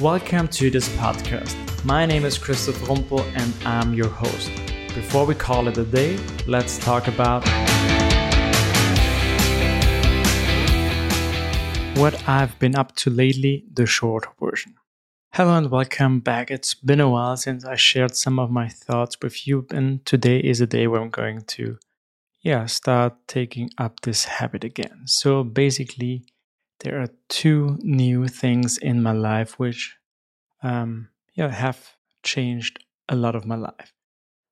Welcome to this podcast. My name is Christoph Rumpel and I'm your host. Before we call it a day, let's talk about what I've been up to lately, the short version. Hello and welcome back. It's been a while since I shared some of my thoughts with you, and today is a day where I'm going to yeah, start taking up this habit again. So basically, there are two new things in my life which um, yeah have changed a lot of my life.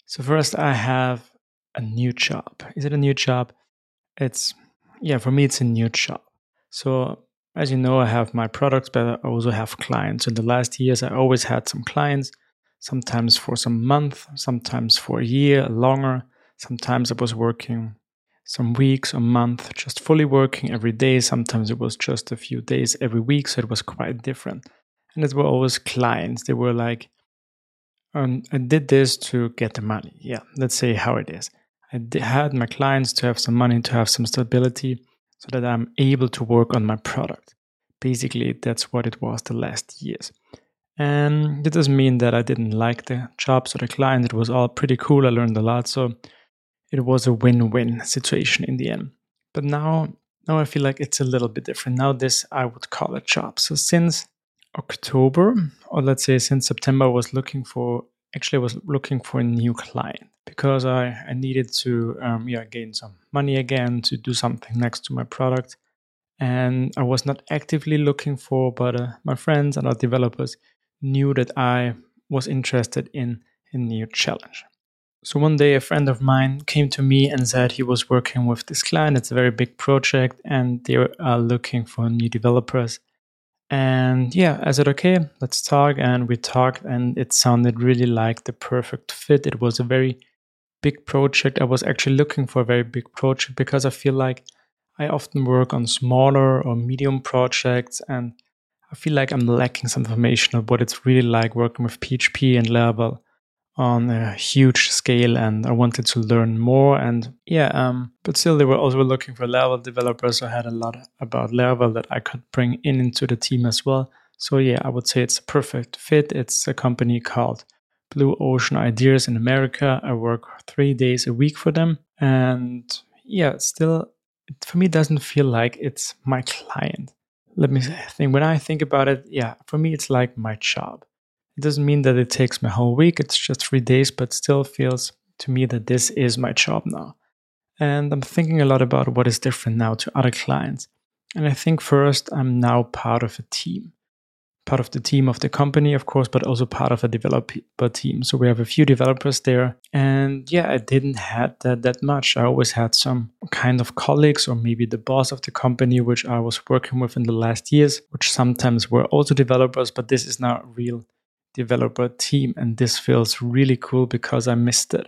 So first, I have a new job. Is it a new job? It's yeah, for me, it's a new job. So as you know, I have my products, but I also have clients. In the last years, I always had some clients, sometimes for some month, sometimes for a year, longer. Sometimes I was working some weeks, a month, just fully working every day. Sometimes it was just a few days every week, so it was quite different. And it were always clients. They were like, um, I did this to get the money. Yeah, let's say how it is. I had my clients to have some money, to have some stability, so that I'm able to work on my product. Basically, that's what it was the last years. And it doesn't mean that I didn't like the jobs or the client. It was all pretty cool. I learned a lot. So it was a win-win situation in the end. But now now I feel like it's a little bit different. Now this I would call a job. So since October, or let's say since September, I was looking for actually I was looking for a new client because I, I needed to um, yeah gain some money again to do something next to my product. And I was not actively looking for, but uh, my friends and our developers knew that I was interested in a new challenge. So one day, a friend of mine came to me and said he was working with this client. It's a very big project, and they are looking for new developers. And yeah, I said, okay, let's talk. And we talked, and it sounded really like the perfect fit. It was a very big project. I was actually looking for a very big project because I feel like I often work on smaller or medium projects, and I feel like I'm lacking some information of what it's really like working with PHP and Laravel on a huge scale and I wanted to learn more and yeah um but still they were also looking for Laravel developers. So I had a lot about Laravel that I could bring in into the team as well. So yeah I would say it's a perfect fit. It's a company called Blue Ocean Ideas in America. I work 3 days a week for them. And yeah still for me it doesn't feel like it's my client. Let me think when I think about it yeah for me it's like my job it doesn't mean that it takes my whole week, it's just three days, but still feels to me that this is my job now. And I'm thinking a lot about what is different now to other clients. And I think first, I'm now part of a team. Part of the team of the company, of course, but also part of a developer team. So we have a few developers there. And yeah, I didn't had that that much. I always had some kind of colleagues or maybe the boss of the company, which I was working with in the last years, which sometimes were also developers, but this is now real developer team. And this feels really cool because I missed it.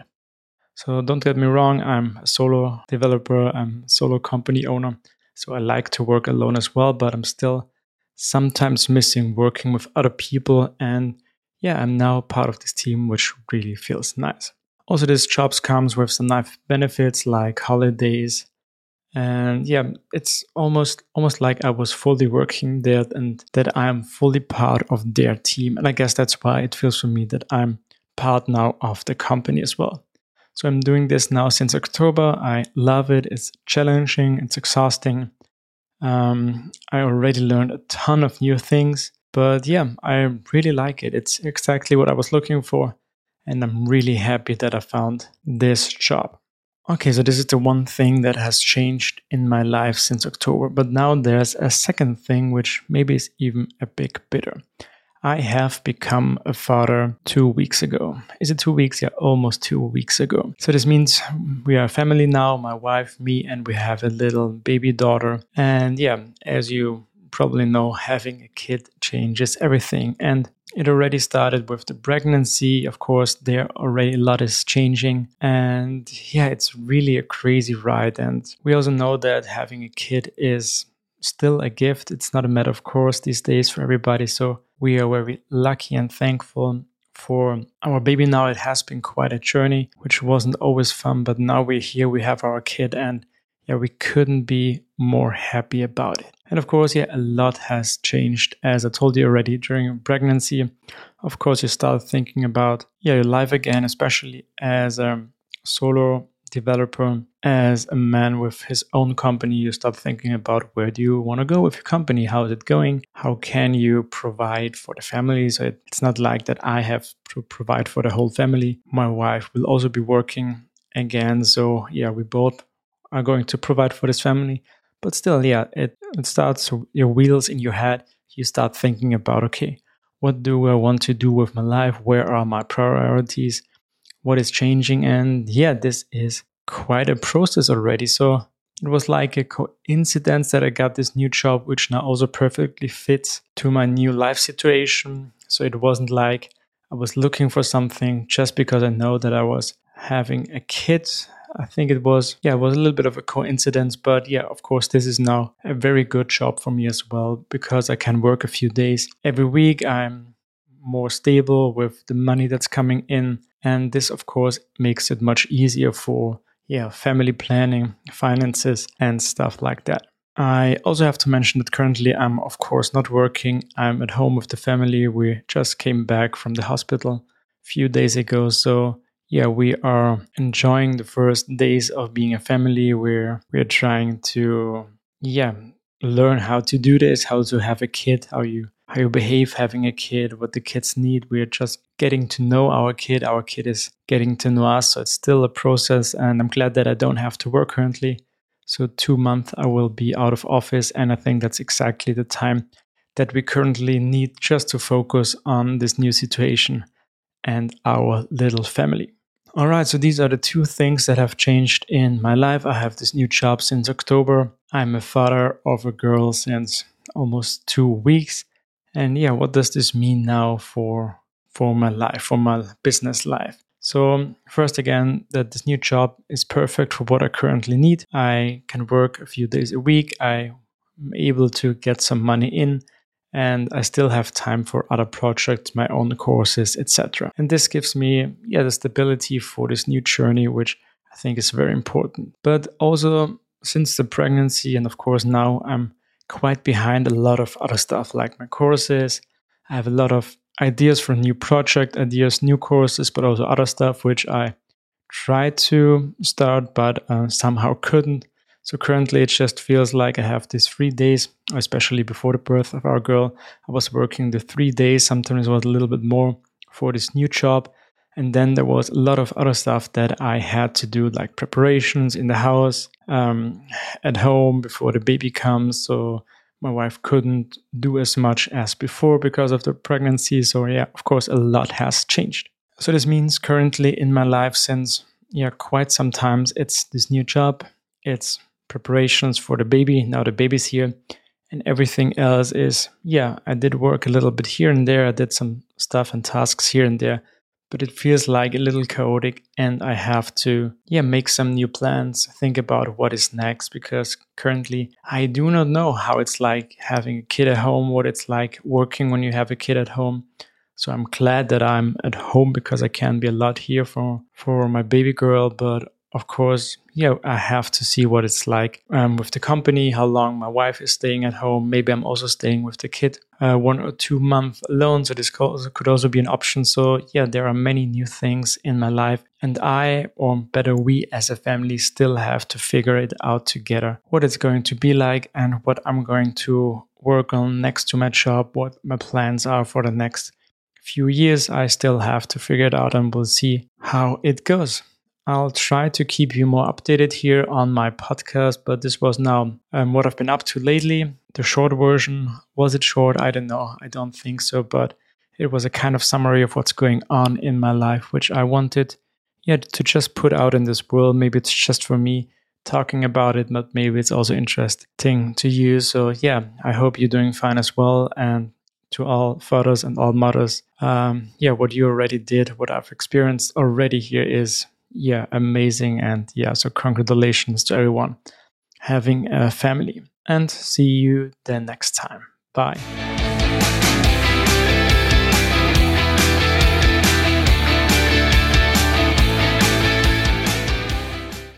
So don't get me wrong, I'm a solo developer, I'm a solo company owner. So I like to work alone as well, but I'm still sometimes missing working with other people. And yeah, I'm now part of this team, which really feels nice. Also, this jobs comes with some nice benefits like holidays, and yeah it's almost almost like i was fully working there and that i am fully part of their team. And i guess that's why it feels for me that i'm part now of the company as well. So i'm doing this now since october. I love it. It's challenging. It's exhausting. Um, i already learned a ton of new things but yeah i really like it. It's exactly what i was looking for and i'm really happy that i found this job Okay, so this is the one thing that has changed in my life since October. But now there's a second thing, which maybe is even a big bitter. I have become a father two weeks ago. Is it two weeks? Yeah, almost two weeks ago. So this means we are a family now my wife, me, and we have a little baby daughter. And yeah, as you probably know, having a kid changes everything. And it already started with the pregnancy. Of course, there already a lot is changing. And yeah, it's really a crazy ride. And we also know that having a kid is still a gift. It's not a matter of course these days for everybody. So we are very lucky and thankful for our baby now. It has been quite a journey, which wasn't always fun, but now we're here, we have our kid, and yeah, we couldn't be more happy about it. And of course, yeah, a lot has changed. As I told you already during pregnancy, of course, you start thinking about, yeah, your life again, especially as a solo developer, as a man with his own company, you start thinking about where do you want to go with your company? How is it going? How can you provide for the family? So it's not like that I have to provide for the whole family. My wife will also be working again. So yeah, we both are going to provide for this family. But still, yeah, it, it starts your wheels in your head. You start thinking about, okay, what do I want to do with my life? Where are my priorities? What is changing? And yeah, this is quite a process already. So it was like a coincidence that I got this new job, which now also perfectly fits to my new life situation. So it wasn't like I was looking for something just because I know that I was having a kid I think it was, yeah, it was a little bit of a coincidence. But yeah, of course, this is now a very good job for me as well because I can work a few days every week. I'm more stable with the money that's coming in. And this, of course, makes it much easier for, yeah, family planning, finances, and stuff like that. I also have to mention that currently I'm, of course, not working. I'm at home with the family. We just came back from the hospital a few days ago. So yeah, we are enjoying the first days of being a family. We're we're trying to yeah learn how to do this, how to have a kid, how you how you behave having a kid, what the kids need. We're just getting to know our kid. Our kid is getting to know us, so it's still a process. And I'm glad that I don't have to work currently. So two months I will be out of office, and I think that's exactly the time that we currently need just to focus on this new situation and our little family. All right, so these are the two things that have changed in my life. I have this new job since October. I'm a father of a girl since almost two weeks. And yeah, what does this mean now for for my life, for my business life? So um, first again, that this new job is perfect for what I currently need. I can work a few days a week. I'm able to get some money in and I still have time for other projects, my own courses, etc. And this gives me yeah the stability for this new journey, which I think is very important. But also since the pregnancy, and of course now I'm quite behind a lot of other stuff like my courses. I have a lot of ideas for new project ideas, new courses, but also other stuff which I tried to start but uh, somehow couldn't so currently it just feels like I have these three days, especially before the birth of our girl. I was working the three days, sometimes it was a little bit more for this new job. And then there was a lot of other stuff that I had to do, like preparations in the house, um, at home before the baby comes. So my wife couldn't do as much as before because of the pregnancy. So yeah, of course, a lot has changed. So this means currently in my life since yeah quite some times it's this new job. It's preparations for the baby. Now the baby's here, and everything else is, yeah, I did work a little bit here and there. I did some stuff and tasks here and there, but it feels like a little chaotic, and I have to, yeah, make some new plans, think about what is next, because currently I do not know how it's like having a kid at home, what it's like working when you have a kid at home. So I'm glad that I'm at home because I can be a lot here for for my baby girl, but of course, yeah, I have to see what it's like um, with the company, how long my wife is staying at home. Maybe I'm also staying with the kid uh, one or two months alone. So this could also be an option. So yeah, there are many new things in my life. And I, or better, we as a family still have to figure it out together. What it's going to be like and what I'm going to work on next to my job, what my plans are for the next few years. I still have to figure it out and we'll see how it goes. I'll try to keep you more updated here on my podcast, but this was now um, what I've been up to lately. The short version was it short? I don't know. I don't think so, but it was a kind of summary of what's going on in my life, which I wanted, yeah, to just put out in this world. Maybe it's just for me talking about it, but maybe it's also interesting to you. So yeah, I hope you're doing fine as well. And to all fathers and all mothers, um, yeah, what you already did, what I've experienced already here is yeah, amazing. And yeah, so congratulations to everyone having a family. And see you the next time. Bye.